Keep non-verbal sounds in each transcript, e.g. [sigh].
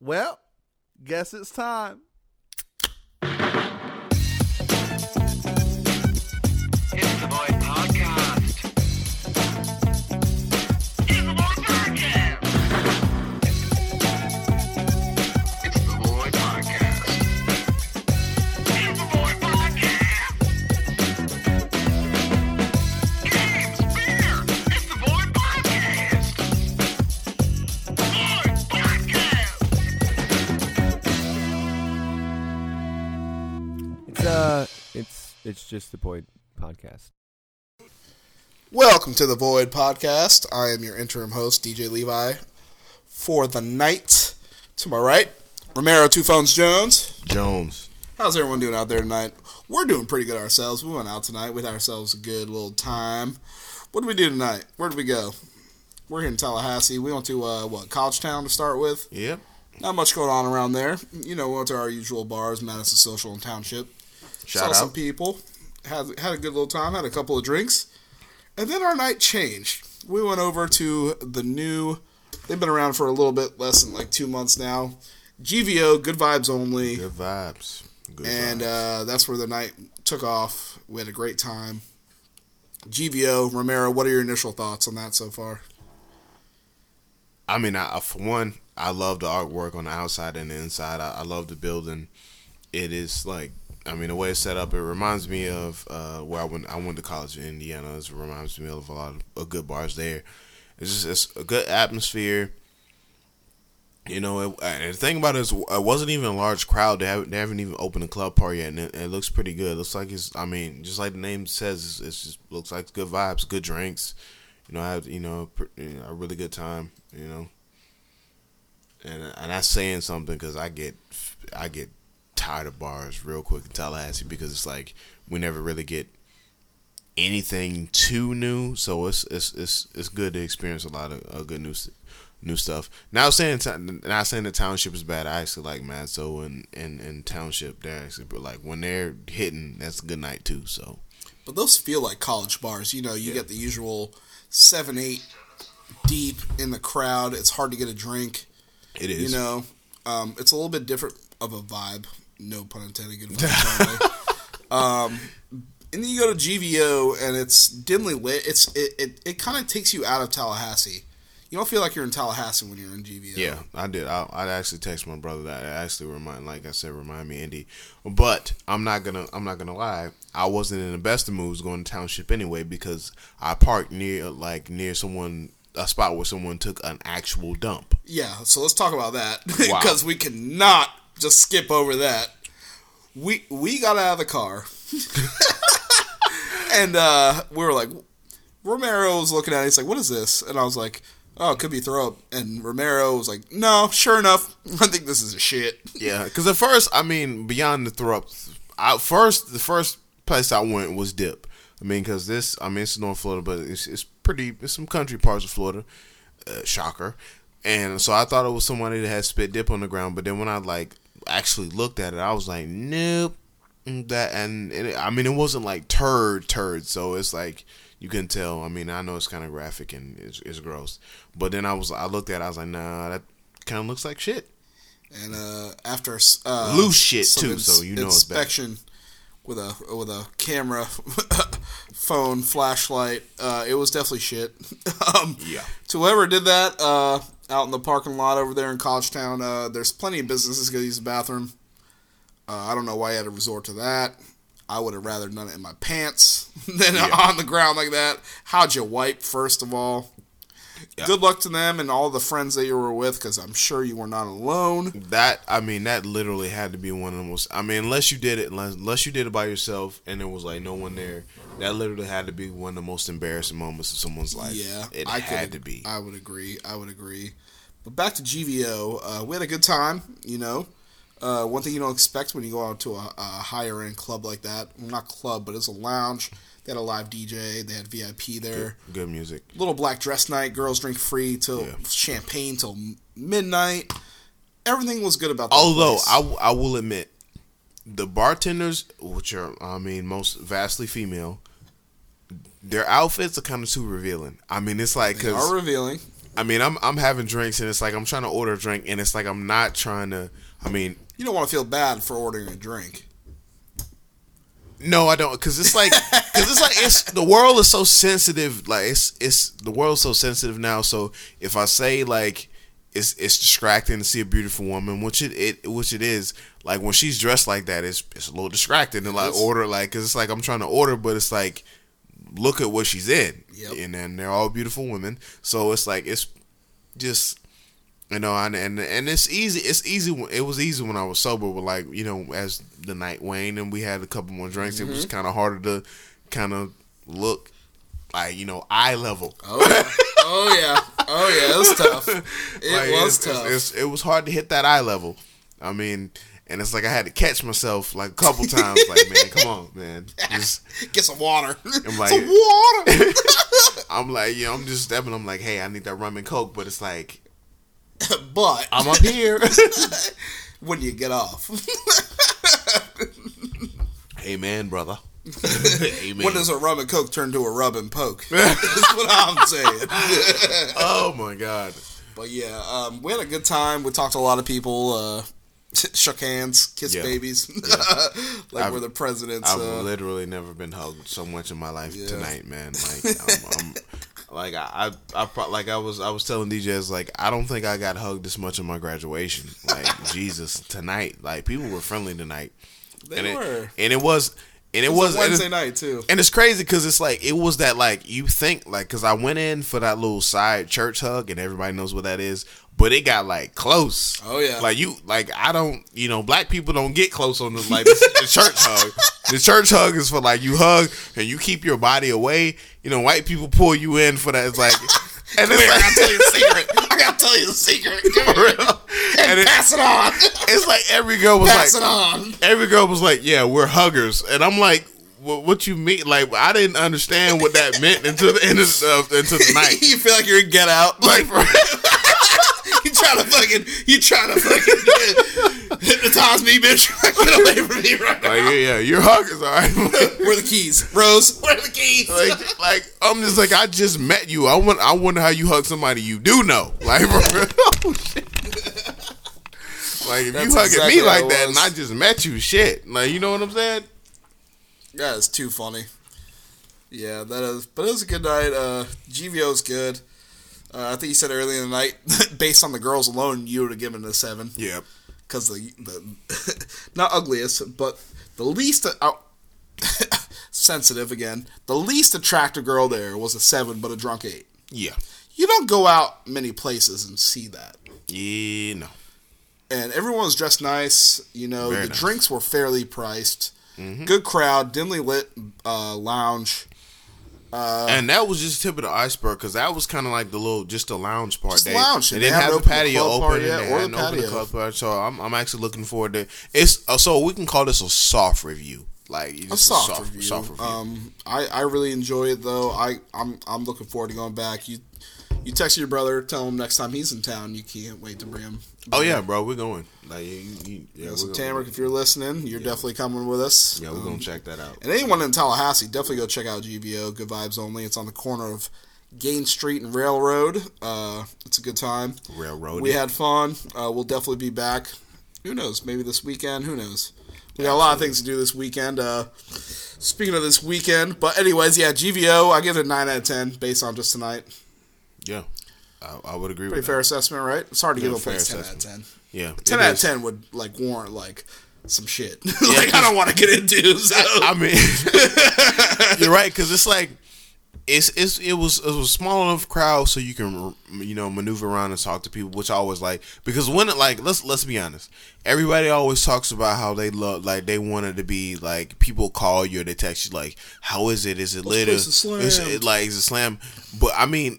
Well, guess it's time. Just the Void podcast. Welcome to the Void Podcast. I am your interim host, DJ Levi, for the night. To my right, Romero Two Phones Jones. Jones. How's everyone doing out there tonight? We're doing pretty good ourselves. We went out tonight. We had ourselves a good little time. What did we do tonight? Where did we go? We're here in Tallahassee. We went to uh, what College Town to start with. Yep. Not much going on around there. You know, we went to our usual bars, Madison Social and Township. Shout Saw some people. Had had a good little time. Had a couple of drinks, and then our night changed. We went over to the new. They've been around for a little bit less than like two months now. GVO, good vibes only, Good vibes. Good and vibes. uh, that's where the night took off. We had a great time. GVO, Romero, what are your initial thoughts on that so far? I mean, I, for one, I love the artwork on the outside and the inside. I, I love the building. It is like, I mean, the way it's set up, it reminds me of uh, where I went. I went to college in Indiana. It reminds me of a lot of, of good bars there. It's just it's a good atmosphere. You know, it, and the thing about it is, it wasn't even a large crowd. They haven't, they haven't even opened a club part yet, and it, it looks pretty good. It looks like it's, I mean, just like the name says, it's just looks like good vibes, good drinks. You know, I pr- you know, a really good time. You know, and and that's saying something because I get I get tired of bars real quick in Tallahassee because it's like we never really get anything too new. So it's it's it's it's good to experience a lot of uh, good new new stuff. Now saying not saying the township is bad. I actually like Mad So and and and township. They're actually but like when they're hitting, that's a good night too. So But those feel like college bars. You know, you get the usual seven, eight deep in the crowd. It's hard to get a drink. it is. You know, um, it's a little bit different of a vibe. No pun intended. Good only. [laughs] um, and then you go to GVO and it's dimly lit. It's it it, it kind of takes you out of Tallahassee. You don't feel like you're in Tallahassee when you're in GVO. Yeah, I did. I I actually text my brother that. It actually remind, like I said, remind me Indy. But I'm not gonna. I'm not gonna lie. I wasn't in the best of moods going to township anyway because I parked near like near someone a spot where someone took an actual dump. Yeah, so let's talk about that [laughs] Wow. because we cannot just skip over that. We we got out of the car, [laughs] and uh, we were like, Romero was looking at it. He's like, "What is this?" And I was like, "Oh, it could be throw up." And Romero was like, "No, sure enough, [laughs] I think this is a shit." Yeah, because at first, I mean, beyond the throw up, I first the first place I went was Dip. I mean, because this, I mean, it's North Florida, but it's it's pretty. It's some country parts of Florida. Uh, shocker. And so I thought it was somebody that had spit dip on the ground, but then when I like actually looked at it, I was like, nope. That and it, I mean, it wasn't like turd turd, so it's like you can tell. I mean, I know it's kind of graphic and it's, it's gross, but then I was I looked at, it, I was like, nah, that kind of looks like shit. And uh, after uh, Loose shit, too, so you know it's bad. inspection with a with a camera, [laughs] phone, flashlight, uh, it was definitely shit. [laughs] um, Yeah. To whoever did that uh, out in the parking lot over there in College Town, uh, there's plenty of businesses to use the bathroom. Uh, I don't know why you had to resort to that. I would have rather done it in my pants [laughs] than on the ground like that. How'd you wipe, first of all? Good luck to them and all the friends that you were with, because I'm sure you were not alone. That I mean, that literally had to be one of the most. I mean, unless you did it, unless, unless you did it by yourself and there was like no one there, that literally had to be one of the most embarrassing moments of someone's life. Yeah, it I had could, to be. I would agree. I would agree. But back to GVO, uh, we had a good time. You know, uh, one thing you don't expect when you go out to a, a higher end club like that, well, not club, but it's a lounge. They had a live DJ. They had VIP there. Good music. Little black dress night. Girls drink free till Yeah. champagne till midnight. Everything was good about that. Although place. I, I will admit, the bartenders, which are I mean most vastly female, their outfits are kind of too revealing. I mean, it's like because are revealing. I mean, I'm I'm having drinks and it's like I'm trying to order a drink and it's like I'm not trying to. I mean, You don't want to feel bad for ordering a drink. no, I don't, because it's like because it's like it's the world is so sensitive. Like it's it's the world's so sensitive now. So if I say like it's it's distracting to see a beautiful woman, which it, it which it is. Like when she's dressed like that, it's it's a little distracting to like It's- order like because it's like I'm trying to order, but it's like look at what she's in, Yep. and then they're all beautiful women. So it's like it's just you know, and and and it's easy. It's easy. It was easy when I was sober, but like you know, as the night waned and we had a couple more drinks, it was Mm-hmm. kind of harder to kind of look like you know eye level. Oh yeah, oh yeah, oh yeah. It was tough. [laughs] It Like, was it's- tough. it's- it's- it was hard to hit that eye level. I mean, and it's like I had to catch myself like a couple times. like, man, come on, man. Just, [laughs] Get some water. I'm like, some water. [laughs] I'm like, know, I'm just stepping. I'm like, hey, I need that rum and coke, but it's like [laughs] but I'm up here. when you get off, Amen, brother. Amen. when does a rum and coke turn to a rub and poke? That's what I'm saying. oh my god. But yeah, um, we had a good time. We talked to a lot of people. Uh, [laughs] shook hands, kissed Yeah. babies, [laughs] like I've- we're the presidents. I've Uh, literally never been hugged so much in my life Yeah. tonight, man. [laughs] Like, I'm, I'm, like I, I, I, like I was, I was telling DJs, like I don't think I got hugged this much in my graduation. Like Jesus, tonight, like people were friendly tonight, they and were. it, and it was, and it, It was, was Wednesday it's- night too. and it's crazy because it's like it was that like you think like because I went in for that little side church hug and everybody knows what that is, but it got like close. Oh, yeah. like you like I don't you know black people don't get close on the like the, the church hug. The church hug is for like you hug and you keep your body away. You know, white people pull you in for that. It's like. And it's I like, gotta tell you a secret. I gotta tell you a secret. [laughs] For real. And it- Pass it on. it's like every girl was Pass like, it on. every girl was like, "Yeah, we're huggers," and I'm like, "What, what you mean?" Like, I didn't understand what that meant until the end of uh, until the night. [laughs] you feel like you're in Get Out. Like, [laughs] for, trying to fucking, you trying to fucking hypnotize me, bitch. [laughs] Get away from me right now. like, yeah, yeah, you're huggers, all right. Where are the keys, Rose? [laughs] Where are the keys? like, like, I'm just like, I just met you. I want, I wonder how you hug somebody you do know. Like, [laughs] for. Oh, shit. like if That's you hugging exactly me like that, and I just met you, shit. Like, you know what I'm saying? that is too funny. Yeah, that is. But it was a good night. Uh, GVO's good. Uh, I think you said earlier in the night, [laughs] based on the girls alone, you would have given it a seven. Yeah. because the the [laughs] not ugliest, but the least uh, [laughs] sensitive again. The least attractive girl there was a seven, but a drunk eight. Yeah. You don't go out many places and see that. Yeah. No. And everyone was dressed nice. You know, Very the nice. drinks were fairly priced. Good crowd, dimly lit uh, lounge. And that was just tip of the iceberg because that was kind of like the little, just the lounge part. Just They, lounge. they They didn't haven't have the patio part open, and they or the hadn't opened the club part. So I'm, I'm actually looking forward to it's. Uh, so we can call this a soft review, like A just soft, review. soft review. Um, I, I really enjoy it though. I I'm I'm looking forward to going back. You you text your brother, tell him next time he's in town. You can't wait to bring him. oh yeah, bro, we're going. Like, you, you, yeah, so Tamrick, if you're listening, you're definitely coming with us. Yeah, we're Um, gonna check that out. And anyone in Tallahassee, definitely go check out GVO. Good vibes only. It's on the corner of Gaines Street and Railroad. Uh, it's a good time. Railroad. We had fun. Uh, we'll definitely be back. Who knows? Maybe this weekend. Who knows? We got a lot of things to do this weekend. Uh, speaking of this weekend, but anyways, yeah, GVO. I give it a nine out of ten based on just tonight. Yeah, I, I would agree Pretty with fair that. assessment, right? It's hard to Yeah, give a place ten out of assessment. ten. Yeah, Ten out of ten would like warrant like some shit. [laughs] like I don't want to get into. So I mean, [laughs] you're right because it's like it's it's it was it was a small enough crowd so you can you know maneuver around and talk to people, which I always like because when it like let's let's be honest, everybody always talks about how they love like they wanted to be like people call you or they text you like how is it is it lit is is it like is it slam but I mean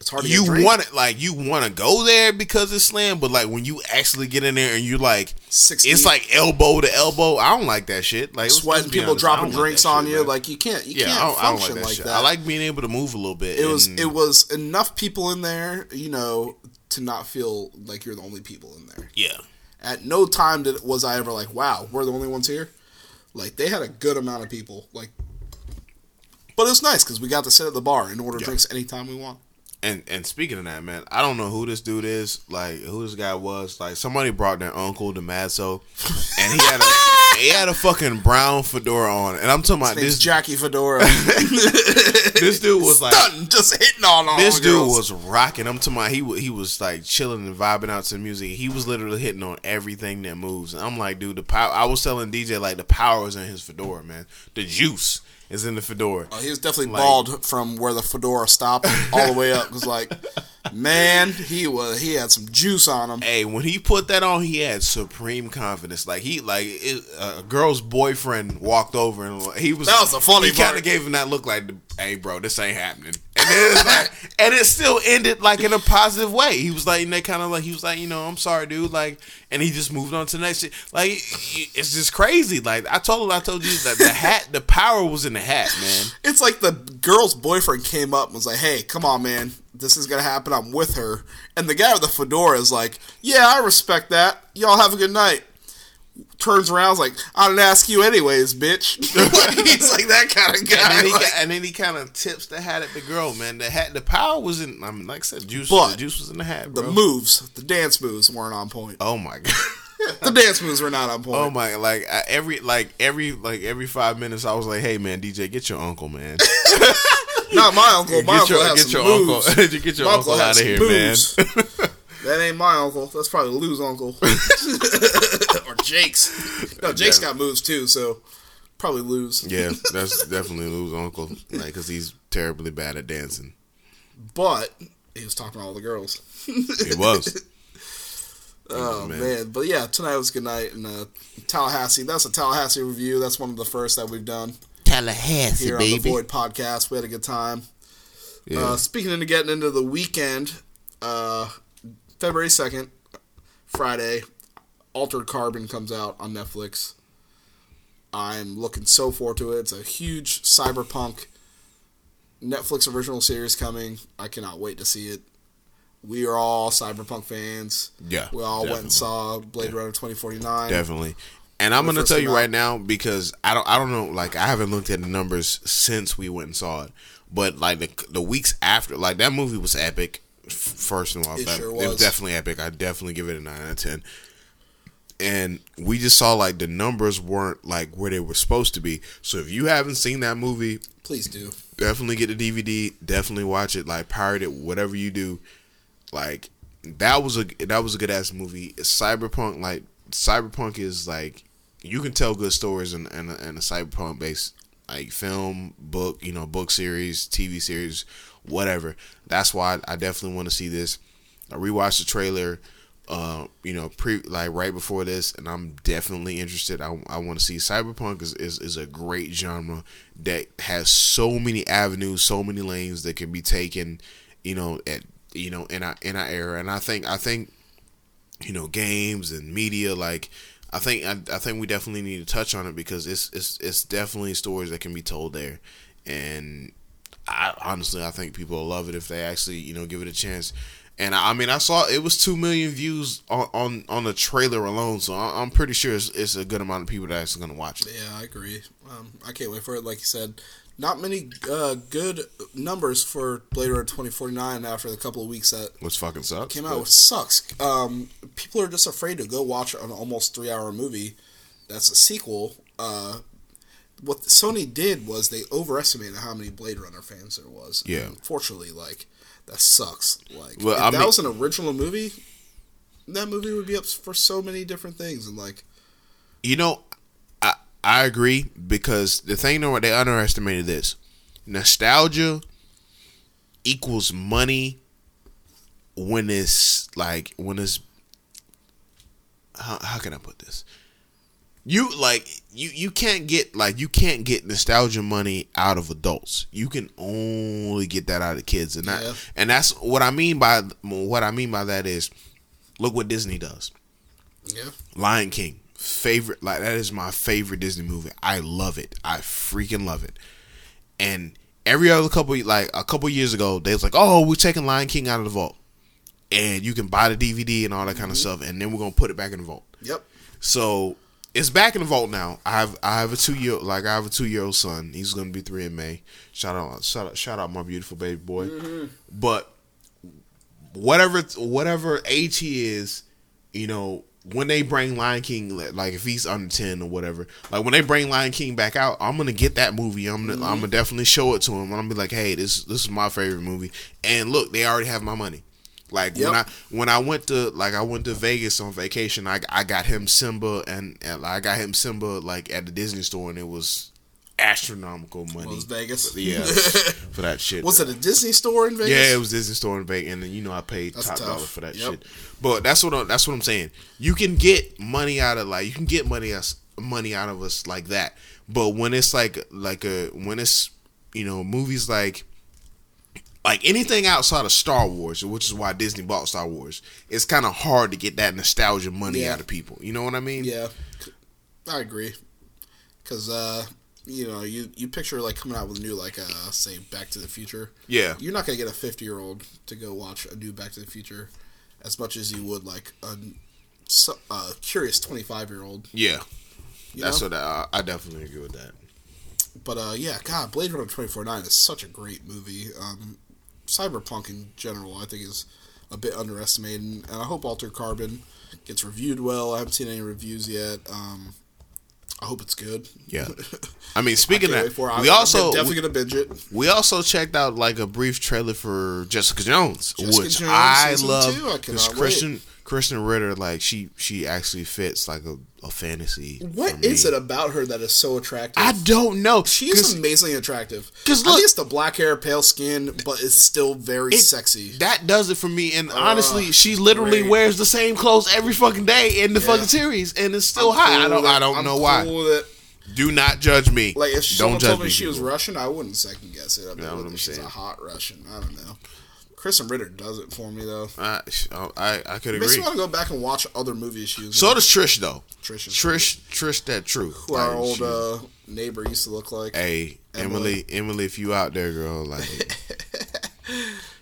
it's hard to you get a drink. want it like you want to go there because it's slam, but like when you actually get in there and you're like, Six it's like elbow to elbow. I don't like that shit. Like sweating, people honest, dropping don't like drinks on shit, you. man. Like you can't, you yeah, can't I don't, I don't function like that like shit. that. I like being able to move a little bit. it was it was enough people in there, you know, to not feel like you're the only people in there. yeah, At no time did was I ever like, wow, we're the only ones here. Like they had a good amount of people. Like, but it was nice because we got to sit at the bar and order Yeah. drinks anytime we want. And and speaking of that, man, I don't know who this dude is, like who this guy was. Like somebody brought their uncle to Madso, and he had a he had a fucking brown fedora on, and I'm talking about this Jackie Fedora. [laughs] this dude was like Stunting, just hitting on all this dude girls. was rocking. I'm talking about he he was like chilling and vibing out to the music. He was literally hitting on everything that moves. And I'm like, dude, the power. I was telling DJ like the power is in his fedora, man. The juice is in the fedora. Oh, he was definitely Like- bald from where the fedora stopped all the way up. It was like, man, he was he had some juice on him. Hey, when he put that on, he had supreme confidence. Like he, like it, a girl's boyfriend walked over and he was. That was the funny He kind of gave him that look, like, "Hey, bro, this ain't happening." And it's like, [laughs] and it still ended like in a positive way. He was like, and they kind of like, he was like, you know, I'm sorry, dude. Like, and he just moved on to the next shit. Like, it's just crazy. Like I told him, I told you that the hat, the power was in the hat, man. It's like the girl's boyfriend came up and was like, "Hey, come on, man, this is gonna happen. I'm with her." And the guy with the fedora is like, "Yeah, I respect that. Y'all have a good night." Turns around, like, "I didn't ask you anyways, bitch." [laughs] He's like that kind of And guy. then he, like- got- and then he kind of tips the hat at the girl, man. The hat, the power was in. I mean, like I said, juice. But the juice was in the hat, the moves, the dance moves weren't on point. Oh my god. [laughs] The dance moves were not on point. Oh my! Like every like every like every five minutes, I was like, "Hey man, DJ, get your uncle, man. [laughs] [laughs] Not my uncle. My get uncle your has get some your moves. uncle, [laughs] get your My uncle has out of here, man." [laughs] that ain't my uncle. That's probably Lou's uncle. or Jake's. No, Jake's Yeah. got moves too, so probably Lou's. yeah, that's definitely Lou's uncle, like because he's terribly bad at dancing. But he was talking to all the girls. He was. Oh man. man. But yeah, tonight was good night in uh, Tallahassee. That's a Tallahassee review. That's one of the first that we've done Tallahassee, here on the Void podcast. We had a good time. Yeah. Uh, speaking into getting into the weekend, uh, February second, Friday, Altered Carbon comes out on Netflix. I'm looking so forward to it. It's a huge cyberpunk Netflix original series coming. I cannot wait to see it. We are all cyberpunk fans. Yeah, we all went and saw Blade Runner 2049. Definitely. And I'm gonna tell you right now because I don't I don't know like I haven't looked at the numbers since we went and saw it, but like the the weeks after like that movie was epic. First of all, It sure it was. was definitely epic. I definitely give it a nine out of ten. And we just saw like the numbers weren't like where they were supposed to be. So if you haven't seen that movie, Please do. definitely get the DVD. Definitely watch it. Like pirate it, whatever you do. Like that was a that was a good ass movie. Cyberpunk, like cyberpunk is like you can tell good stories in, in, a, in a cyberpunk based like film, book, you know, book series, TV series, whatever. That's why I definitely want to see this. I rewatched the trailer. Uh, you know, pre like right before this, and I'm definitely interested. I, I want to see cyberpunk is, is is a great genre that has so many avenues, so many lanes that can be taken. You know, at you know in our in our era, and I think I think you know games and media like I think I, I think we definitely need to touch on it because it's it's it's definitely stories that can be told there, and I honestly I think people will love it if they actually you know give it a chance. And I, I mean I saw it was two million views on on, on the trailer alone, so I, I'm pretty sure it's, it's a good amount of people that actually going to watch it. Yeah, I agree. Um, I can't wait for it. Like you said, not many uh, good numbers for Blade Runner 2049 after the couple of weeks that Which fucking sucks. came out, which sucks. Um, people are just afraid to go watch an almost three hour movie that's a sequel. Uh, what Sony did was they overestimated how many Blade Runner fans there was. Yeah. Unfortunately, like that sucks. Like Well, if I that mean- was an original movie, that movie would be up for so many different things and like You know, I agree because the thing though they underestimated this. Nostalgia equals money when it's like when it's how, how can I put this? You like you you can't get like you can't get nostalgia money out of adults. You can only get that out of kids, and that Yeah. and that's what I mean by what I mean by that is look what Disney does. yeah. Lion King, favorite like that is my favorite Disney movie. I love it. I freaking love it. And every other couple like a couple years ago, they was like, "Oh, we're taking Lion King out of the vault, and you can buy the DVD and all that kind of mm-hmm. stuff, and then we're gonna put it back in the vault." Yep. So it's back in the vault now. I have I have a two year like I have a two year old son. He's gonna be three in May. Shout out shout out shout out my beautiful baby boy. Mm-hmm. But whatever whatever age he is, you know, when they bring Lion King, like- if he's under ten or whatever, like when they bring Lion King back out, I'm gonna get that movie. I'm gonna I'm mm-hmm. gonna definitely show it to him. I'm gonna be like, hey, this this is my favorite movie. And look, they already have my money. Like when I when I went to like I went to Vegas on vacation, I I got him Simba and, and I got him Simba like at the Disney store, and it was astronomical money. Vegas? Yeah, [laughs] for that shit. Was it a Disney store in Vegas? Yeah, it was Disney Store in Vegas, and then you know I paid That's top tough. dollar for that Yep. shit. But that's what I, that's what I'm saying. You can get money out of like you can get money us money out of us like that. But when it's like like a when it's you know movies like like anything outside of Star Wars, which is why Disney bought Star Wars, it's kind of hard to get that nostalgia money Yeah. out of people. You know what I mean? Yeah, I agree. Because uh, you know, you you picture like coming out with a new like uh, say Back to the Future. Yeah. You're not gonna get a 50 year old to go watch a new Back to the Future as much as you would like a, a curious 25 year old. Yeah. You That's know? what I, I definitely agree with that. But uh, yeah, God, Blade Runner 2049 is such a great movie. Um, Cyberpunk in general, I think, is a bit underestimated, and I hope Altered Carbon gets reviewed well. I haven't seen any reviews yet. Um, I hope it's good. Yeah. [laughs] I mean, speaking of wait for it. that, we I'm also definitely gonna binge it. We also checked out like a brief trailer for Jessica Jones, Jessica which Jones I love. Because Krysten Krysten Ritter, like she she actually fits like a, a fantasy. What is it about her that is so attractive? I don't know. She is 'Cause amazingly attractive. Because look- think it's the black hair, pale skin, but it's still very it- sexy. That does it for me. And honestly, she literally great. wears the same clothes every fucking day in the Yeah. fucking series, and it's still I'm hot. cool I don't I don't I'm know cool why. Do not judge me. Like if she don't someone judge told me me. she was. Russian, I wouldn't second guess it. I'd be You know like, what I'm she's saying? a hot Russian. I don't know. Krysten Ritter does it for me though. I, I I could Makes me want to go back and watch other movies she was So does Trish though. Trish is Trish Trish that true. who our old she- uh, neighbor used to look like. Hey, Emily. Emily, Emily, if you out there, girl, like, [laughs]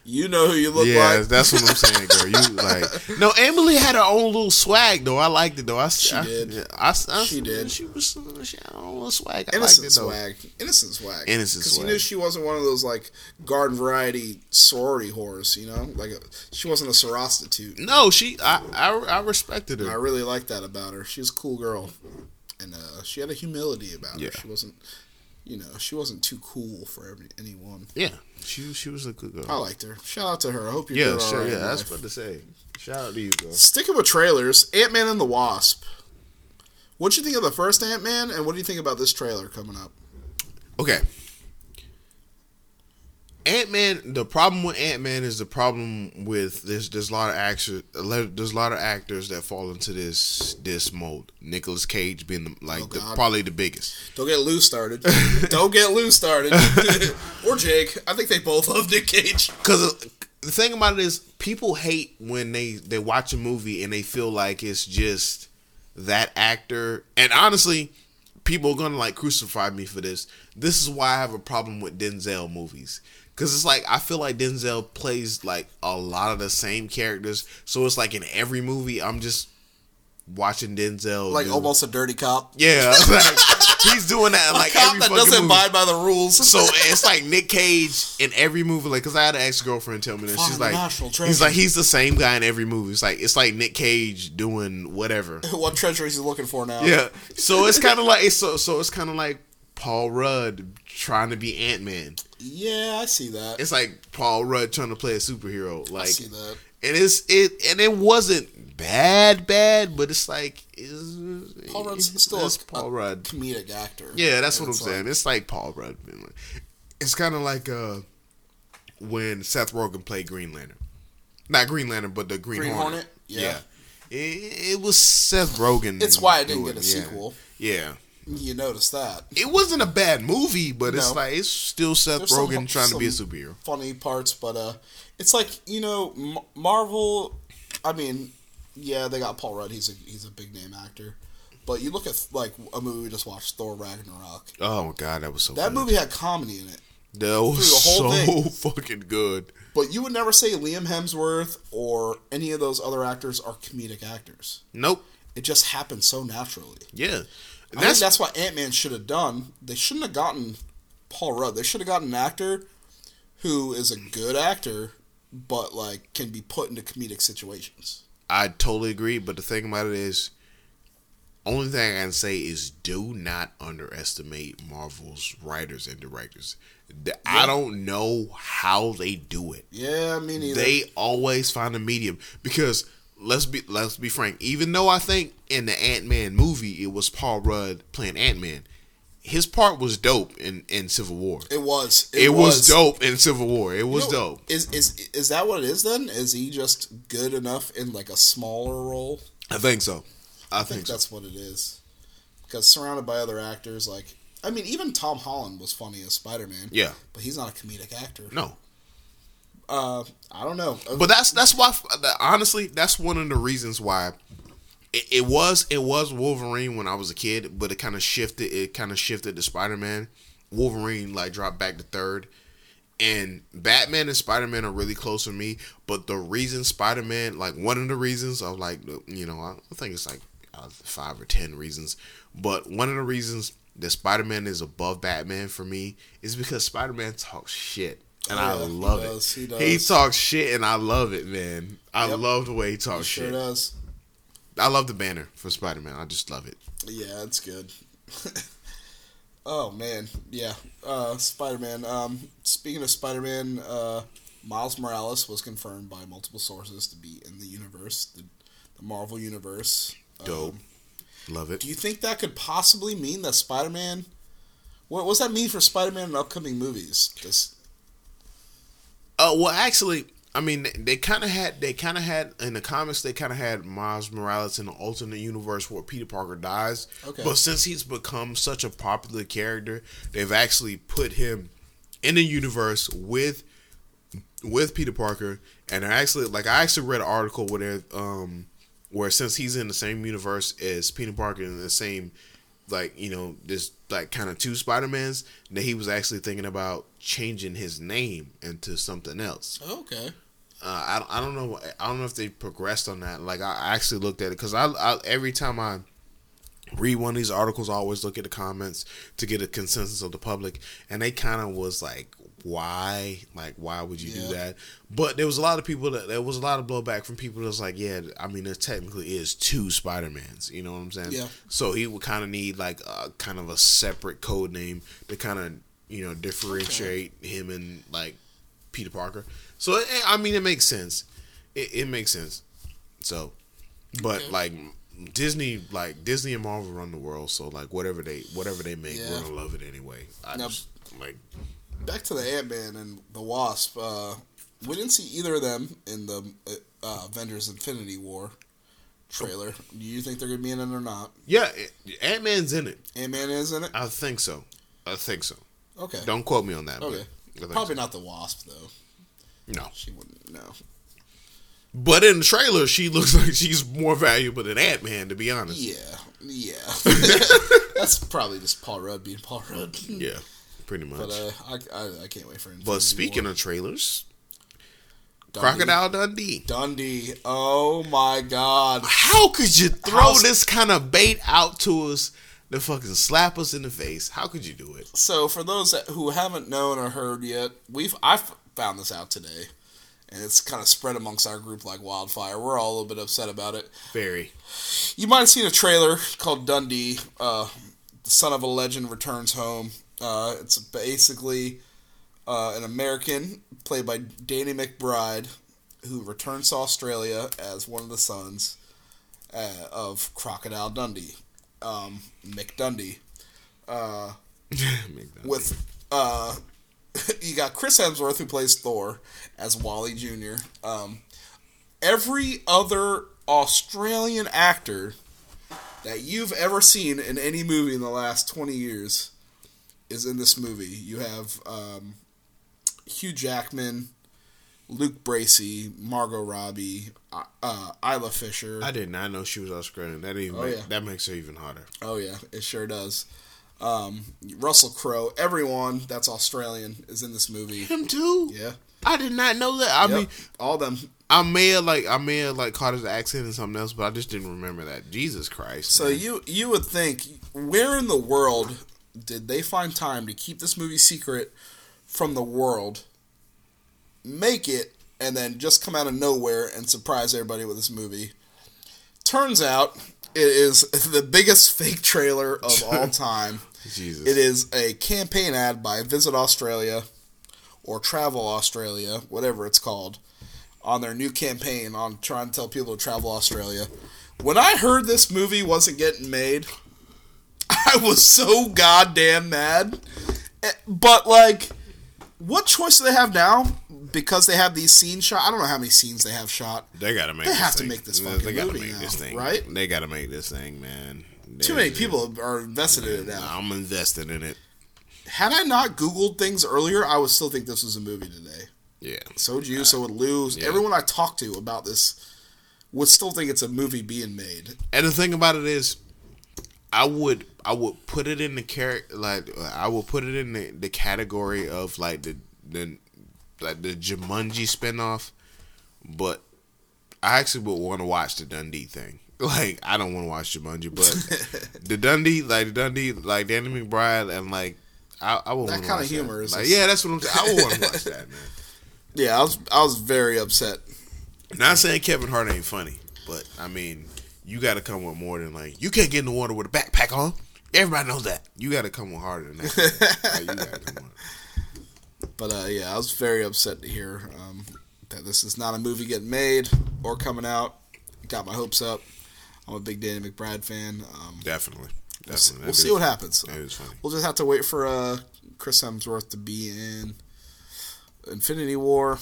You know who you look yeah, like. that's what I'm saying, girl. You [laughs] like, no, Emily had her own little swag though. I liked it though. I, She I, did. I, I, She did. She was, she had her own little swag. I Innocent liked it swag. Innocent swag. Innocent swag. Because you knew she wasn't one of those like garden variety sorority whores. You know, like a, she wasn't a sorostitute. No, she, I, I, I respected her. I really liked that about her. She was a cool girl, and uh, she had a humility about Yeah. her. She wasn't, you know, she wasn't too cool for every, anyone. Yeah, she, she was a good girl. I liked her. Shout out to her. I hope you're yeah, sure, right. yeah, that's life. what to say. Shout out to you, girl. Sticking with trailers, Ant Man and the Wasp. What'd you think of the first Ant Man, and what do you think about this trailer coming up? Okay. Ant Man. The problem with Ant Man is the problem with there's there's a lot of actors there's a lot of actors that fall into this this mold. Nicolas Cage being the, like Oh, the, probably the biggest. Don't get Lou started. [laughs] Don't get Lou started. [laughs] or Jake. I think they both love Nick Cage. Because uh, the thing about it is, people hate when they they watch a movie and they feel like it's just that actor. And honestly, people are gonna like crucify me for this. This is why I have a problem with Denzel movies. Cause it's like I feel like Denzel plays like a lot of the same characters, so it's like in every movie I'm just watching Denzel Like do- almost a dirty cop. yeah, [laughs] like, he's doing that in, A like cop every that doesn't abide by the rules. So it's like Nick Cage in every movie, like, cause I had an ex girlfriend tell me that Find she's like, he's like, he's the same guy in every movie. It's like, it's like Nick Cage doing whatever. [laughs] what treasure is he looking for now? Yeah. So it's kind of like, so, so it's kind of like Paul Rudd trying to be Ant Man. Yeah, I see that. It's like Paul Rudd trying to play a superhero. I Like, see that. and it's it, and it wasn't bad, bad, but it's like, it's, Paul Rudd's still a, Paul Rudd. comedic actor. Yeah, that's what I'm saying. like- it's like Paul Rudd. It's kind of like uh, when Seth Rogen played Green Lantern. Not Green Lantern, but the Green, Green Hornet. Hornet? Yeah. It, it was Seth Rogen. It's why I didn't get a yeah. sequel. Yeah. You notice that. It wasn't a bad movie, but it's like it's still Seth There's some- Rogen trying to be a superhero. funny parts, but uh, it's like you know M- Marvel. I mean, yeah, they got Paul Rudd. He's a he's a big name actor. But you look at like a movie we just watched, Thor Ragnarok. Oh my god, that was so. That good. movie had comedy in it, that was through the whole so [laughs] fucking good. but you would never say Liam Hemsworth or any of those other actors are comedic actors. Nope. It just happened so naturally. Yeah. I think that's what Ant Man should have done. They shouldn't have gotten Paul Rudd. They should have gotten an actor who is a good actor but like can be put into comedic situations. I totally agree, but the thing about it is, only thing I can say is do not underestimate Marvel's writers and directors. The- I don't know how they do it. Yeah, I mean, either. They always find a medium because let's be let's be frank. Even though I think in the Ant Man movie it was Paul Rudd playing Ant Man, his part was dope in in Civil War. it was It, was, dope in Civil War. It was You know, dope. Is is is that what it is then? Is he just good enough in like a smaller role? I think so. I I think think so. that's what it is. Because surrounded by other actors, like I mean, even Tom Holland was funny as Spider Man. Yeah. but he's not a comedic actor. No. Uh, I don't know. Uh, But that's that's why honestly that's one of the reasons why it, it was it was Wolverine when I was a kid, but it kind of shifted. It kind of shifted to Spider Man. Wolverine like dropped back to third, and Batman and Spider Man are really close for me. But the reason Spider Man, like one of the reasons, I was like, you know, I think it's like uh, five or ten reasons, but one of the reasons that Spider Man is above Batman for me is because Spider Man talks shit. And I Yeah, he love does, he it. does. He talks shit, and I love it, man. I Yep. love the way he he talks sure shit. does. I love the banner for Spider Man. I just love it. Yeah, it's good. [laughs] oh man, yeah. Uh, Spider Man. Um, speaking of Spider Man, uh, Miles Morales was confirmed by multiple sources to be in the universe, the, the Marvel universe. Dope. Um, Love it. do you think that could possibly mean that Spider Man? What what's that mean for Spider Man in upcoming movies? Just Uh, well, actually, I mean, they- kind of had, they kind of had in the comics, they kind of had Miles Morales in the alternate universe where Peter Parker dies. Okay. But since he's become such a popular character, they've actually put him in the universe with with Peter Parker, and I actually like I actually read an article where they're, um where since he's in the same universe as Peter Parker in the same like you know this like kind of two Spider Mans that he was actually thinking about changing his name into something else. okay. Uh, I I don't know I don't know if they progressed on that. Like I actually looked at it because I, I every time I read one of these articles, I always look at the comments to get a consensus of the public, and they kind of was like, why, like why would you Yeah. do that? But there was a lot of people that there was a lot of blowback from people that was like, yeah, I mean there technically is two Spider Mans. You know what I'm saying? Yeah. So he would kind of need like a kind of a separate code name to kind of you know differentiate him and like Peter Parker. So it, I mean, it makes sense. It, it makes sense. So, but Okay. like Disney, like Disney and Marvel run the world. So like whatever they whatever they make, Yeah. we're gonna love it anyway. I Now- just like Back to the Ant Man and the Wasp. Uh, we didn't see either of them in the uh, Avengers Infinity War trailer. Do you think they're gonna be in it or not? yeah, Ant Man's in it. Ant Man is in it. I think so. I think so. Okay. Don't quote me on that. Okay. But I think Probably not the Wasp though. no. She wouldn't. No. But in the trailer, she looks [laughs] like she's more valuable than Ant Man. To be honest. Yeah. Yeah. [laughs] [laughs] That's probably just Paul Rudd being Paul Rudd. Yeah, pretty much. But uh, I, I I can't wait for it. but speaking of trailers, Crocodile Dundee. Dundee. Oh my God. How could you throw How's- this kind of bait out to us to fucking slap us in the face? How could you do it? So for those that, who haven't known or heard yet, we've I found this out today, and it's kind of spread amongst our group like wildfire. We're all a little bit upset about it. Very. You might have seen a trailer called Dundee. Uh, the son of a legend returns home. Uh, it's basically uh, an American played by Danny McBride who returns to Australia as one of the sons uh, of Crocodile Dundee, um. Uh, [laughs] with uh, [laughs] you got Chris Hemsworth who plays Thor as Wally Jr. Um, every other Australian actor that you've ever seen in any movie in the last twenty years is in this movie. You have um, Hugh Jackman, Luke Bracey, Margot Robbie, uh, uh, Isla Fisher. I did not know she was Australian. That even Oh, make- yeah. that makes her even harder. Oh yeah, it sure does. Um, Russell Crowe, everyone that's Australian is in this movie. Him too. Yeah, I did not know that. I Yep. mean, all them. I may have like I may have like caught his accent and something else, but I just didn't remember that. Jesus Christ. So man. you you would think where in the world did they find time to keep this movie secret from the world, make it and then just come out of nowhere and surprise everybody with this movie. Turns out it is [laughs] the biggest [laughs] fake trailer of [laughs] all time. Jesus. It is a campaign ad by Visit Australia or Travel Australia, whatever it's called, on their new campaign on trying to tell people to travel Australia. When I heard this movie wasn't getting made, I was so goddamn mad. Eh, But like, what choice do they have now? Because they have these scenes shot. I don't know how many scenes they have shot. They gotta make. They have to thing. make this fucking They gotta movie make now, this thing, right? They gotta make this thing, man. Too many people are invested in it now. I'm invested in it. Had I not Googled things earlier, I would still think this was a movie today. Yeah. So would you. So would Lou. Everyone I talked to about this would still think it's a movie being made. And the thing about it is, I would I would put it in the character like I would put it in the, the category of like the the like the Jumanji spinoff, but I actually would want to watch the Dundee thing. [laughs] Like I don't want to watch Jumanji, but [laughs] the Dundee like the Dundee like Danny McBride and like I, I would That kinda watch humor That. is Like, yeah, that's what I'm saying. I would want to [laughs] watch that, man. Yeah, I was I was very upset. Not saying Kevin Hart ain't funny, but I mean, you got to come with more than like you can't get in the water with a backpack on. Everybody knows that. You got to come with harder than that. [laughs] Like, you gotta come on. But uh, yeah, I was very upset to hear um, that this is not a movie getting made or coming out. Got my hopes up. I'm a big Danny McBride fan. Um, Definitely, we'll see, definitely. we'll see what happens. That is funny. We'll just have to wait for uh, Chris Hemsworth to be in Infinity War.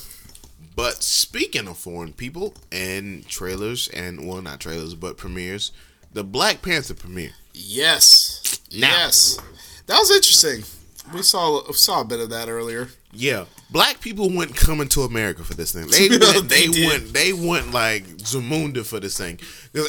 But speaking of foreign people and trailers, and well, not trailers, but premieres, the Black Panther premiere. Yes, Now. yes, that was interesting. We saw saw a bit of that earlier. Yeah, black people went coming to America for this thing. They [laughs] They went, they did. went, they went like Zamunda for this thing.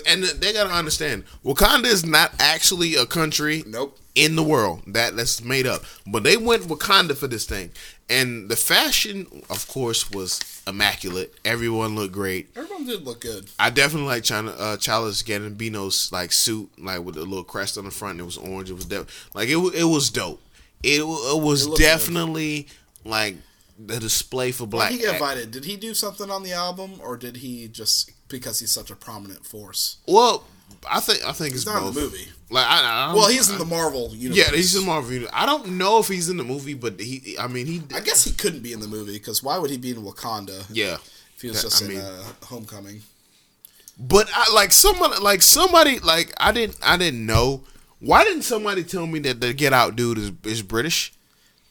And they gotta understand, Wakanda is not actually a country. Nope. In the world that that's made up, but they went Wakanda for this thing, and the fashion, of course, was immaculate. Everyone looked great. Everyone did look good. I definitely like China, uh, Childish Gambino's like suit, like with a little crest on the front. It was orange. It was def- like it. It was dope. It, it was It looked good. definitely like the display for black. did he invited? Did he do something on the album, or did he just because he's such a prominent force? Well, I think I think it's He's not in the movie. Like I, I Well, he's in the Marvel universe. yeah, he's in Marvel. Universe. I don't know if he's in the movie, but he. I mean, he. I guess he couldn't be in the movie because why would he be in Wakanda yeah. if he was That- just I in mean- uh, Homecoming? But I like somebody like somebody like I didn't I didn't know. Why didn't somebody tell me that the Get Out dude is is British?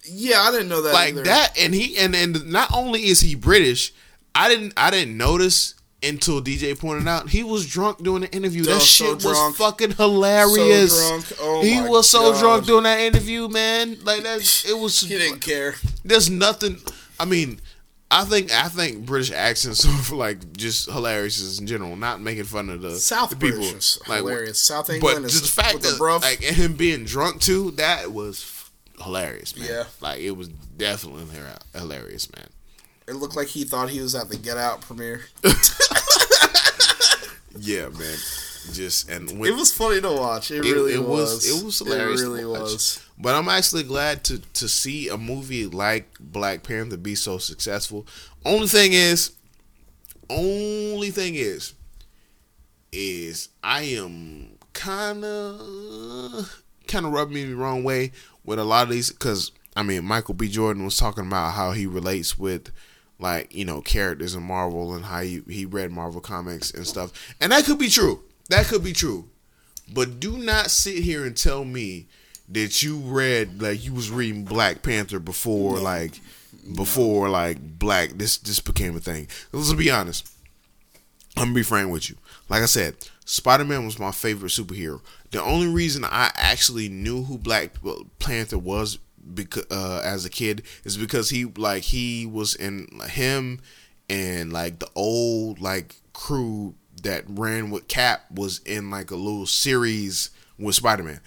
Yeah, I didn't know that. like either. that and he and and not only is he british i didn't i didn't notice until dj pointed out he was drunk doing the interview that shit was drunk. fucking hilarious So. Oh he was so God. drunk doing that interview man like that it was He didn't care. there's nothing i mean I think I think British accents [laughs] are like just hilarious in general, not making fun of the South the people. British is Like, hilarious. South But England is just the fact that the like and him being drunk too, that was hilarious, man. Yeah. like it was definitely hilarious, man. It looked like he thought he was at the Get Out premiere. [laughs] Yeah, man. Just and with, It was funny to watch. It, it, really it was. was, it was hilarious. It to really watch. was. But I'm actually glad to to see a movie like Black Panther be so successful. Only thing is, only thing is, is I am kind of kind of rubbing me the wrong way with a lot of these because I mean Michael B. Jordan was talking about how he relates with like you know characters in Marvel and how he he read Marvel comics and stuff, and that could be true. That could be true. But do not sit here and tell me that you read like you was reading Black Panther before like before like black this this became a thing. Let's be honest. I'm gonna be frank with you. Like I said, Spider Man was my favorite superhero. The only reason I actually knew who Black Panther was because uh, as a kid is because he like he was in him and like the old like crew that ran with Cap was in like a little series with Spider Man.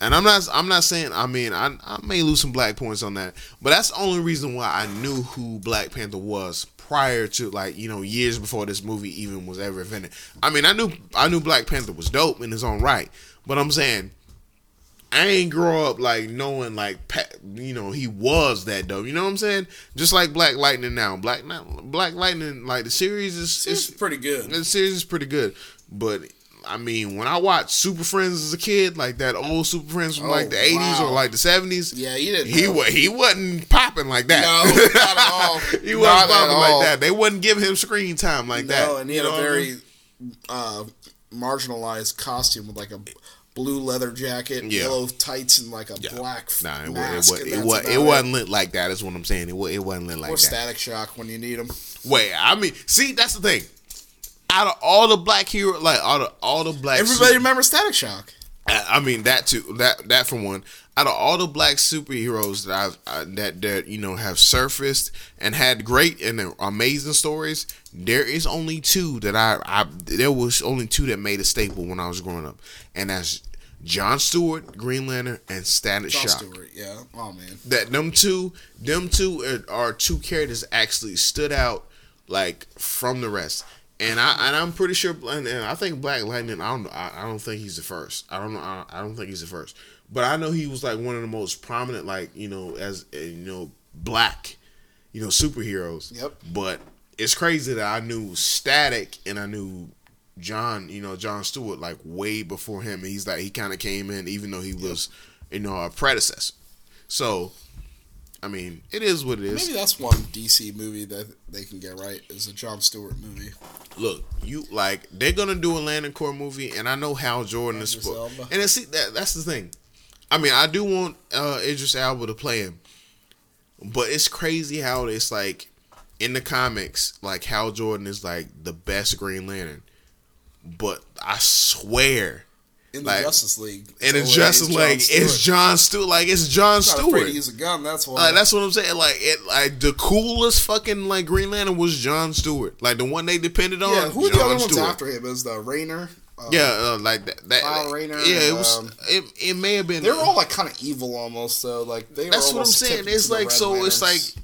And I'm not I'm not saying I mean I I may lose some black points on that, but that's the only reason why I knew who Black Panther was prior to like, you know, years before this movie even was ever invented. I mean, I knew I knew Black Panther was dope in his own right, but I'm saying I ain't grow up like knowing like you know he was that dope. You know what I'm saying? Just like Black Lightning now. Black Black Lightning like the series is It's pretty good. the series is pretty good, but. I mean, when I watched Super Friends as a kid, like that old Super Friends from Oh, like the '80s or like the '70s, Yeah, you didn't. he was he wasn't popping like that. No, [laughs] not at all. [laughs] he Not wasn't popping like that. They wouldn't give him screen time like that. No, and he had You a what I very mean? uh, marginalized costume with like a blue leather jacket, Yeah. yellow tights, and like a Yeah. black Nah, it, it, mask. it, that's wa- about it wasn't lit like that. Is what I'm saying. It, it wasn't lit like Or that. Static Shock when you need them. Wait, I mean, see, that's the thing. Out of all the black hero, like all the all the black, Everybody su- remembers Static Shock. I mean that too. That that for one. Out of all the black superheroes that I've uh, that that you know have surfaced and had great and amazing stories, there is only two that I I there was only two that made a staple when I was growing up, and that's John Stewart, Green Lantern, and Static John Shock. Stewart, yeah. Oh man, that them two them two are, are two characters actually stood out like from the rest and I and I'm pretty sure and, and I think Black Lightning I don't I, I don't think he's the first. I don't know I, I don't think he's the first. But I know he was like one of the most prominent like you know as uh, you know black you know superheroes. Yep. but it's crazy that I knew Static and I knew John you know John Stewart like way before him. He's like he kind of came in even though he was you know a predecessor. So I mean, it is what it is. maybe that's one DC movie that they can get right is a John Stewart movie. Look, you like they're gonna do a Lantern Corps movie, and I know Hal Jordan is. Spo- And then, see that that's the thing. I mean, I do want uh, Idris Elba to play him, but it's crazy how it's like in the comics, like Hal Jordan is like the best Green Lantern, but I swear. In the Like, Justice League, And it's always just John like Stewart. it's John Stewart, like it's John He's afraid Stewart. use a gun. That's why. Like that's what I'm saying. Like it, like the coolest fucking like Green Lantern was John Stewart. Like the one they depended on. yeah. Who are the John other ones after him? Is the Rayner? Uh, Yeah, uh, like that. that Kyle Rayner yeah, it was. um, it, it may have been. They were all like kind of evil almost. So like they. that's what I'm saying. It's like so. It's like Lanterns.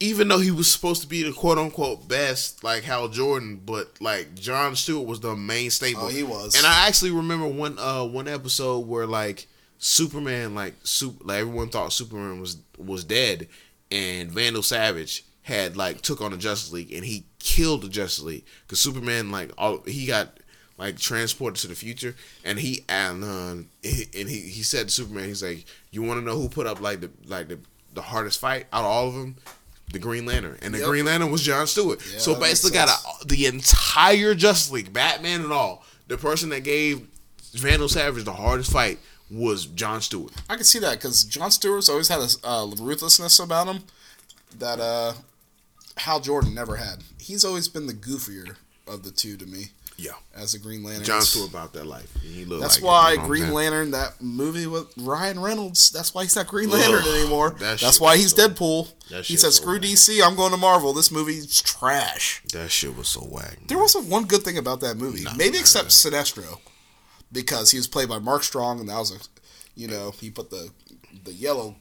Even though he was supposed to be the quote unquote best, like Hal Jordan, but like John Stewart was the main staple. Oh, he was. And I actually remember one uh one episode where like Superman like super like everyone thought Superman was was dead, and Vandal Savage had like took on the Justice League and he killed the Justice League because Superman like all he got like transported to the future and he and uh, he- and he he said to Superman he's like you want to know who put up like the like the the hardest fight out of all of them the Green Lantern and the Yep. Green Lantern was John Stewart Yeah, so basically got a, the entire Justice League Batman and all the person that gave Vandal Savage the hardest fight was John Stewart I can see that because John Stewart's always had a uh, ruthlessness about him that uh, Hal Jordan never had. He's always been the goofier of the two to me yeah as a Green Lantern. John Stewart about that life he looked That's like why you know what I'm Green saying? Lantern, that movie with Ryan Reynolds, that's why he's not Green Ugh, Lantern anymore. that That's why he's so- Deadpool. He said, so "Screw whack. DC, I'm going to Marvel. This movie's trash." that shit was so whack There wasn't one good thing about that movie, Nah, maybe nah, except Sinestro, because he was played by Mark Strong, and that was a, you know, he put the the yellow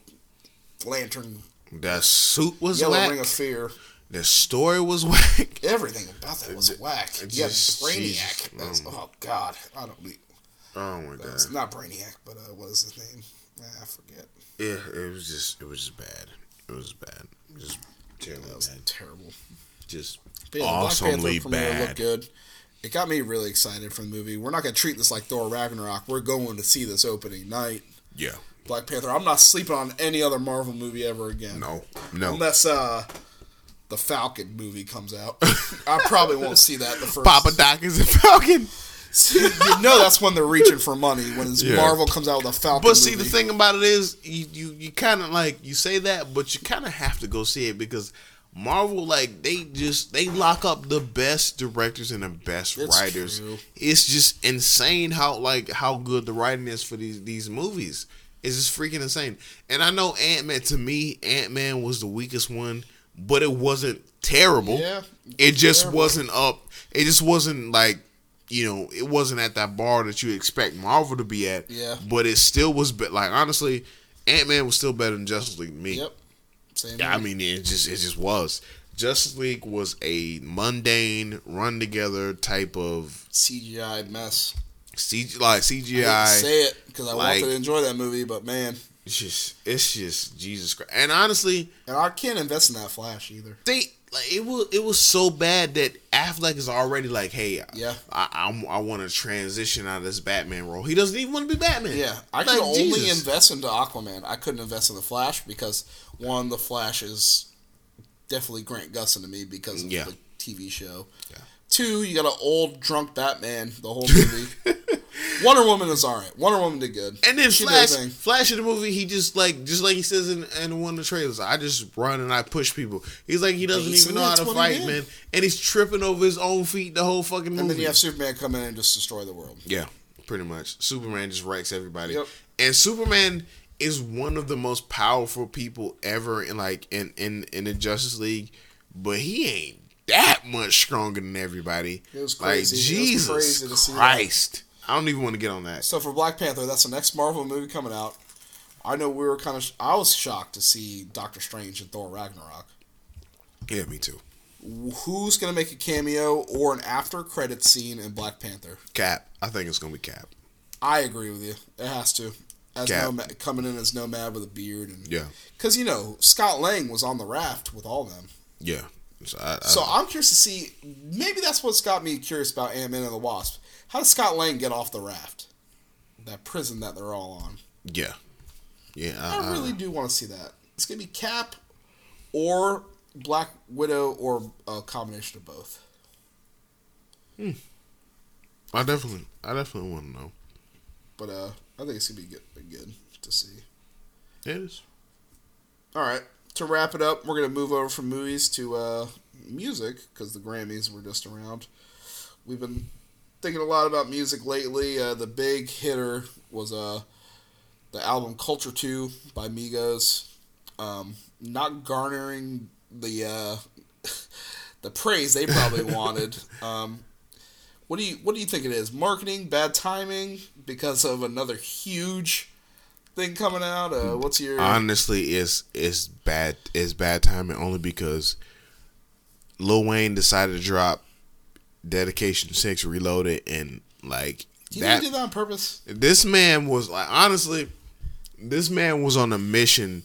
lantern, that suit was yellow whack ring of fear. The story was [laughs] whack Everything about that was whack. it Yeah, just- Brainiac. That's, um, oh God, I don't need. oh my god That's not Brainiac, but uh, what is his name? I forget. Yeah, it was just it was just bad. It was bad. Just terribly That was bad. terrible. Just yeah, the Black awesomely Panther bad. looked good. It got me really excited for the movie. We're not going to treat this like Thor Ragnarok. We're going to see this opening night. Yeah. Black Panther. I'm not sleeping on any other Marvel movie ever again. No. No. Unless uh, the Falcon movie comes out. I probably won't see that the first. Papa Doc is a Falcon. [laughs] you know that's when they're reaching for money when Yeah. Marvel comes out with a Falcon. But see, the thing about it is, you you, you kind of like you say that, but you kind of have to go see it because Marvel, like they just they lock up the best directors and the best It's writers. true. It's just insane how like how good the writing is for these these movies. It's just freaking insane. And I know Ant Man. To me, Ant Man was the weakest one, but it wasn't terrible. Yeah, it just terrible. wasn't up. It just wasn't like you know, it wasn't at that bar that you expect Marvel to be at. Yeah. But it still was, be- like honestly, Ant Man was still better than Justice League me. Yep. Same. Yeah, I mean, it just it just was. Justice League was a mundane, run together type of CGI mess. CG, like I hate to CGI. say it because I Like- wanted to enjoy that movie, but man, It's just it's just Jesus Christ. And honestly, and I can't invest in that Flash either. they like it was it was so bad that Affleck is already like, hey, Yeah. I I'm, I want to transition out of this Batman role. He doesn't even want to be Batman. Yeah, I Like, could only Jesus. invest into Aquaman. I couldn't invest in the Flash because one, the Flash is definitely Grant Gustin to me because of Yeah. the TV show. Yeah. Two, you got an old drunk Batman the whole movie. [laughs] Wonder Woman is alright. Wonder Woman did good. And then She Flash. Flash in the movie, he just like, just like he says in, in one of the trailers, I just run and I push people. He's like, he doesn't Basically, even know how to fight, man, and he's tripping over his own feet the whole fucking movie. And then you have Superman come in and just destroy the world. yeah, pretty much. Superman just wrecks everybody, Yep. and Superman is one of the most powerful people ever in like in in in the Justice League, but he ain't that much stronger than everybody. It was like crazy. Was Jesus crazy to see that. Christ. I don't even want to get on that. So for Black Panther, that's the next Marvel movie coming out. I know we were kind of. I was shocked to see Doctor Strange and Thor Ragnarok. Yeah, me too. Who's gonna make a cameo or an after credit scene in Black Panther? Cap. I think it's gonna be Cap. I agree with you. It has to. As Cap. Nomad, coming in as Nomad with a beard and Yeah. because you know Scott Lang was on the raft with all them. Yeah. So, I, I, So I'm curious to see. Maybe that's what's got me curious about Ant Man and the Wasp. How does Scott Lang get off the raft? That prison that they're all on. yeah. Yeah. I really do want to see that. It's gonna be Cap or Black Widow or a combination of both. Hmm. I definitely, I definitely want to know. But uh, I think it's gonna be good, good to see. It is. All right. To wrap it up, we're gonna move over from movies to uh, music because the Grammys were just around. We've been thinking a lot about music lately. Uh, the big hitter was uh, the album Culture Two by Migos. Um, not garnering the uh, [laughs] the praise they probably [laughs] wanted. Um, what do you what do you think it is? Marketing, bad timing because of another huge thing coming out. Uh, what's your Honestly, it's it's bad. It's bad timing only because Lil Wayne decided to drop Dedication Six Reloaded, and like you that. did that on purpose? This man was like, honestly, this man was on a mission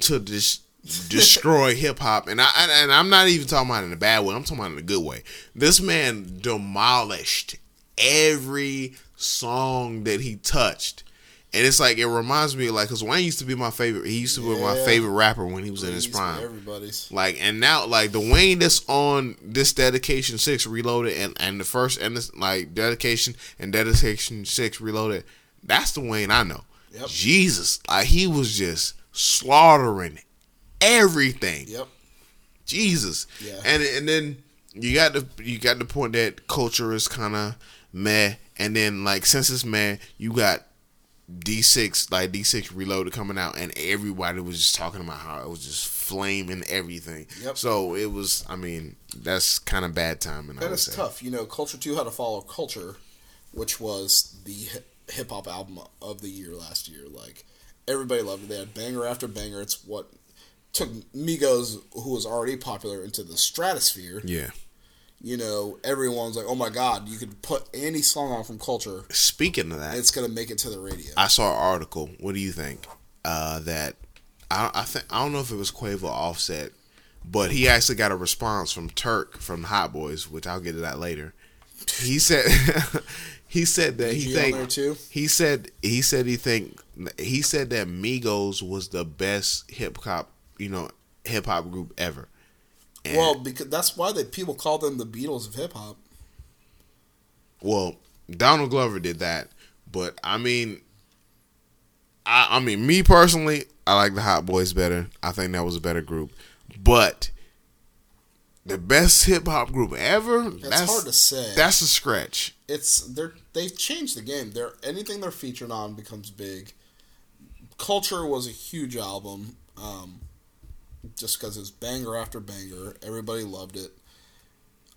to dis- destroy [laughs] hip hop, and I and, and I'm not even talking about it in a bad way. I'm talking about it in a good way. This man demolished every song that he touched. And it's like it reminds me, like, cause Wayne used to be my favorite. He used to be my favorite rapper when he was in his prime. Everybody's. Like and now like the Wayne that's on this dedication six reloaded and and the first and this like dedication and dedication six reloaded, that's the Wayne I know. Yep. Jesus, like he was just slaughtering everything. Yep. Jesus. Yeah. And and then you got the you got the point that culture is kind of meh, and then like since it's meh, you got D six like D six reloaded coming out, and everybody was just talking about how it was just flaming everything. Yep. So it was. I mean, that's kind of bad timing. That is say. tough. You know, Culture 2 had to follow Culture, which was the hip hop album of the year last year. Like, everybody loved it. They had banger after banger. It's what took Migos, who was already popular, into the stratosphere. Yeah. You know, everyone's like, oh my God, you could put any song on from Culture, Speaking of that, it's going to make it to the radio. I saw an article. What do you think? Uh, that I I think I don't know if it was Quavo Offset, but he actually got a response from Turk from Hot Boys, which I'll get to that later. He said [laughs] he said that he G think he said he said he think he said that Migos was the best hip hop you know hip hop group ever. And- well, because that's why they people call them the Beatles of hip hop. Well, Donald Glover did that, but I mean, I, I mean, me personally, I like the Hot Boys better. I think that was a better group, but the best hip hop group ever. That's, hard to say. That's a scratch. it's they're they've changed the game. They're anything they're featured on becomes big. Culture was a huge album, um, just because it was banger after banger. Everybody loved it.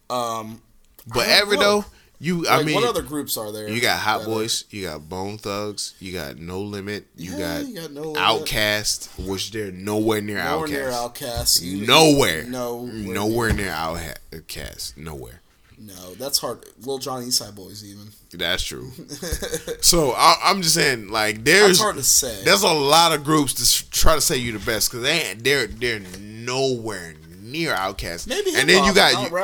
Um, But I ever though, you, I mean, what other groups are there? you got Hot Boys, you got Bone Thugs, you got No Limit, you Yeah, got, you got No Limit. Outkast, which they're nowhere near Nowhere Outkast. near Outkast. You- Nowhere. No. Nowhere near Outkast. Nowhere. No, that's hard. Little Johnny Eastside Boys even. That's true. [laughs] so I, I'm just saying, like, there's That's hard to say. there's a lot of groups that s- try to say you're the best because they they're they're nowhere near Outkast. Maybe and then you got you,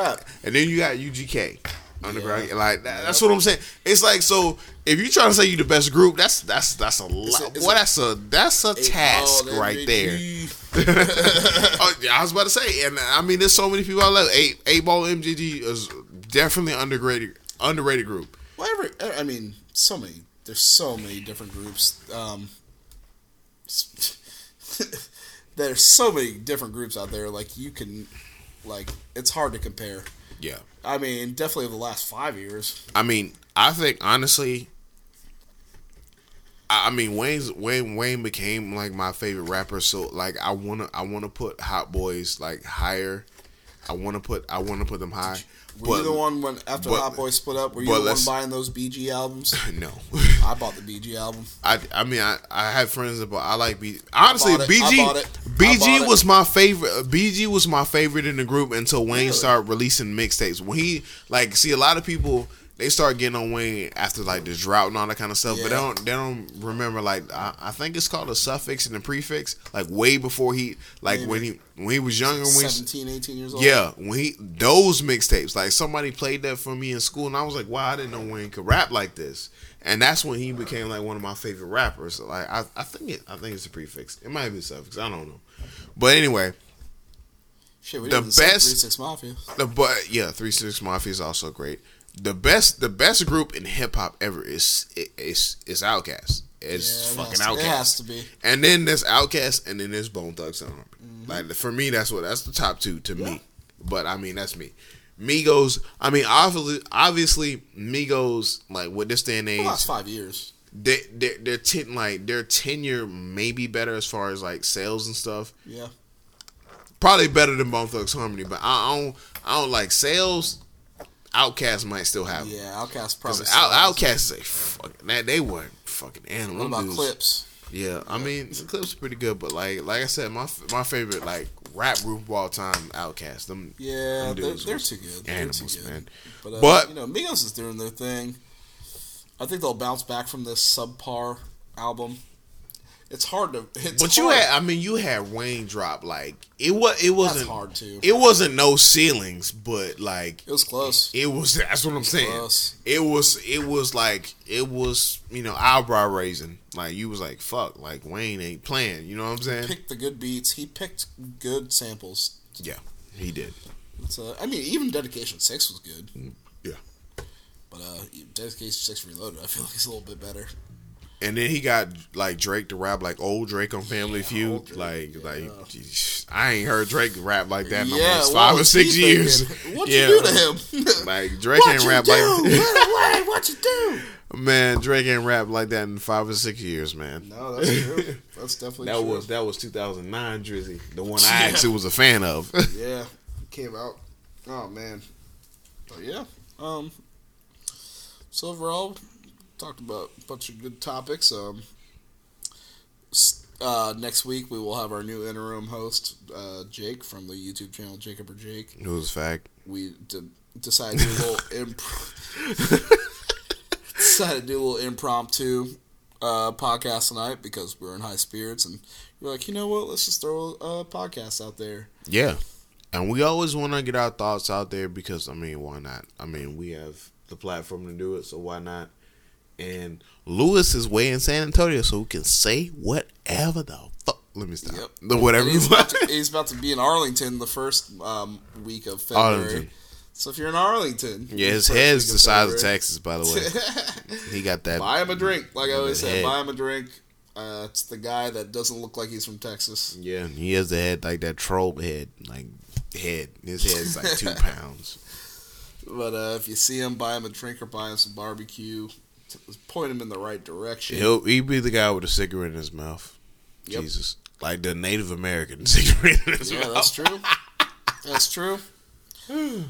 and then you got UGK underground. Like that, that's what I'm saying. It's like so if you trying to say you the best group, that's that's that's a lot. Boy, that's a that's a task right there. [laughs] oh, yeah, I was about to say, and I mean, there's so many people I love. Eight Eight Ball MJG is definitely underrated underrated group. Whatever. I mean, so many. There's so many different groups. Um, [laughs] there's so many different groups out there. Like you can, like it's hard to compare. Yeah. I mean, definitely over the last five years. I mean, I think honestly, I I mean Wayne's Wayne Wayne became like my favorite rapper. So like I wanna I wanna put Hot Boys like higher. I wanna put I wanna put them high. Were you the one when after but- Hot Boys split up? Were you the one buying those BG albums? [laughs] No, I bought the BG album. I I mean I I had friends that bought I like BG. Honestly, bought it. I BG bought it. I BG was my favorite. BG was my favorite in the group until Wayne Really? started releasing mixtapes. When he like see a lot of people. They start getting on Wayne after like the drought and all that kind of stuff, but they don't they don't remember like I, I think it's called a suffix and a prefix like way before he like when he when he was younger when he, 17, 18 years old. yeah, when he those mixtapes, like somebody played that for me in school, and I was like, wow, I didn't know Wayne could rap like this. And that's when he became like one of my favorite rappers. Like I, I think it, I think it's a prefix. It might be a suffix. I don't know. But anyway, Shit, we The did the same best- 36 Mafia. the but yeah, Three Six Mafia is also great. The best, the best group in hip hop ever is is is Outkast. It's Yeah, it fucking Outkast. It has to be. And then there's Outkast, and then there's Bone Thugs and Harmony. Mm-hmm. Like for me, that's what that's the top two to me. But I mean, that's me. Migos. I mean, obviously, obviously, Migos. Like with this day and The age, last five years. they they they're ten like their tenure may be better as far as like sales and stuff. Yeah. Probably better than Bone Thugs Harmony, but I don't I don't like sales. Outkast might still have. them. Yeah, Outkast probably. Out. Outkast is a fucking man. They weren't fucking animals. What about dudes- Clipse? Yeah, I mean the Clipse are pretty good, but like like I said, my my favorite like rap group of all time, Outkast. Them Yeah, them they're, they're too good. They're Animals, too good. man. But, uh, But- you know, Migos is doing their thing. I think they'll bounce back from this subpar album. It's hard to. It's But you had, I mean, you had Wayne drop like it was. It wasn't That's hard to. It wasn't no ceilings, but like It was close. it was. That's what I'm saying. close. It was. It was like it was. You know, eyebrow raising. Like you was like, fuck. Like Wayne ain't playing. You know what I'm saying? Picked the good beats. He picked good samples. Yeah, he did. It's, uh, I mean, even Dedication Six was good. Yeah. But uh, Dedication Six Reloaded, I feel like it's a little bit better. And then he got like Drake to rap like old Drake on Family Yeah, Feud. Drake, like, yeah. like geez, I ain't heard Drake rap like that in yeah, almost five or six years. thinking? [laughs] What yeah. you do to him? [laughs] Like Drake what ain't you rap do? [laughs] like Wait, what you do? man. Drake ain't rap like that in five or six years, man. No, that's true. That's definitely That true. was that was 2009 Drizzy, the one I actually was a fan of. Yeah, came out. Oh man, but yeah. Um. So overall, talked about a bunch of good topics. Um. Uh, next week we will have our new interim host, uh, Jake from the YouTube channel Jacob or Jake. it was a fact. We d- decided to do a little [laughs] imp- decided to do a little impromptu uh, podcast tonight because we were in high spirits and we are like, you know what? Let's just throw a podcast out there. Yeah, and we always want to get our thoughts out there because I mean, why not? I mean, we have the platform to do it, so why not? And Lewis is way in San Antonio, so we can say whatever the fuck. Let me stop. Yep. The whatever. He's, about to, he's about to be in Arlington the first um, week of February. Arlington. So if you're in Arlington, yeah, his head's the size of Texas, by the way. [laughs] He got that. Buy him a drink, like I always say. Buy him a drink. Uh, it's the guy that doesn't look like he's from Texas. Yeah, he has the head like that troll head, like head. His head's like two [laughs] pounds. But uh, if you see him, buy him a drink or buy him some barbecue. Point him in the right direction. He'll he be the guy with a cigarette in his mouth. Yep. Jesus, like the Native American [laughs] cigarette in his Yeah, mouth. that's true. That's true. [sighs]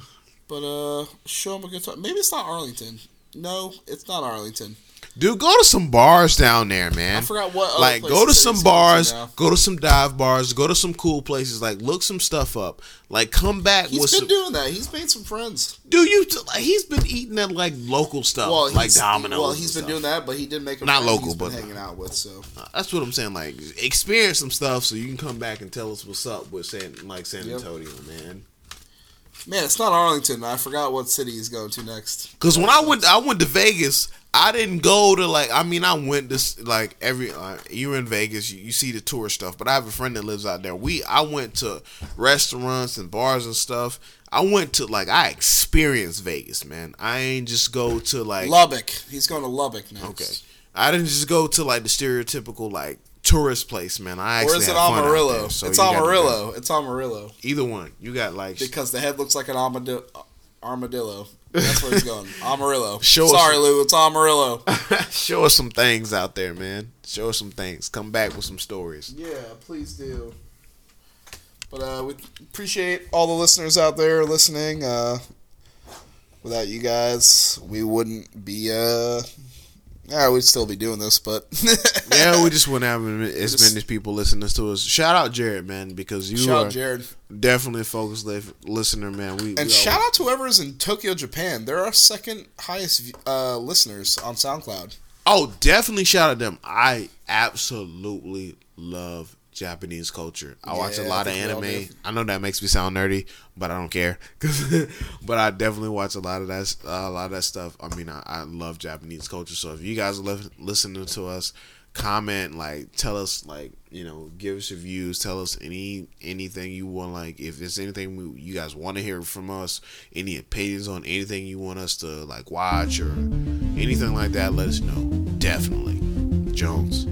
But uh, show him a good time. Maybe it's not Arlington. No, it's not Arlington. Dude, go to some bars down there, man. I forgot what other Like, go to some going to bars, go to some dive bars, go to some cool places. Like, look some stuff up. Like, come back He's with been some. doing that. He's made some friends. Dude, you like he's been eating at like local stuff, Well, like Domino's. Well, he's been stuff. doing that, but he didn't make a Not friend local, he's been but- hanging out with. So uh, That's what I'm saying. Like, experience some stuff so you can come back and tell us what's up with San, like San Yep. Antonio, man. man, it's not Arlington. I forgot what city he's going to next. Because when I went, I went to Vegas. I didn't go to like. I mean, I went to like every. Uh, you're in Vegas, you, you see the tourist stuff. But I have a friend that lives out there. We I went to restaurants and bars and stuff. I went to like I experienced Vegas, man. I ain't just go to like Lubbock. He's going to Lubbock next. Okay. I didn't just go to like the stereotypical like tourist place, man. I Or is it Amarillo? there, so it's Amarillo. It's Amarillo. Either one. You got like because the head looks like an armadillo. Armadillo. That's where he's going. Amarillo. [laughs] Show us Sorry, some- Lou. It's Amarillo. [laughs] show us some things out there, man. Show us some things. Come back with some stories. Yeah, please do. But uh, we appreciate all the listeners out there listening. Uh, without you guys, we wouldn't be. Uh, yeah, we'd still be doing this, but [laughs] yeah, we just wouldn't have as Just- many people listening to us. Shout out Jared, man, because you shout are Jared definitely a focused li- listener, man. We and we shout always- out to whoever is in Tokyo, Japan. They're our second highest uh, listeners on SoundCloud. Oh, definitely shout out them. I absolutely love Japanese culture. I watch a lot of think we all anime. I know that makes me sound nerdy, but I don't care. [laughs] but I definitely watch a lot of that. Uh, a lot of that stuff. I mean, I, I love Japanese culture. So if you guys are li- listening to us, comment like tell us like you know give us your views tell us any anything you want like if there's anything we, you guys want to hear from us any opinions on anything you want us to like watch or anything like that let us know definitely jones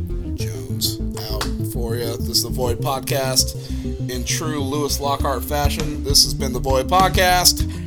for you. This is the Void Podcast in true Lewis Lockhart fashion. This has been the Void Podcast.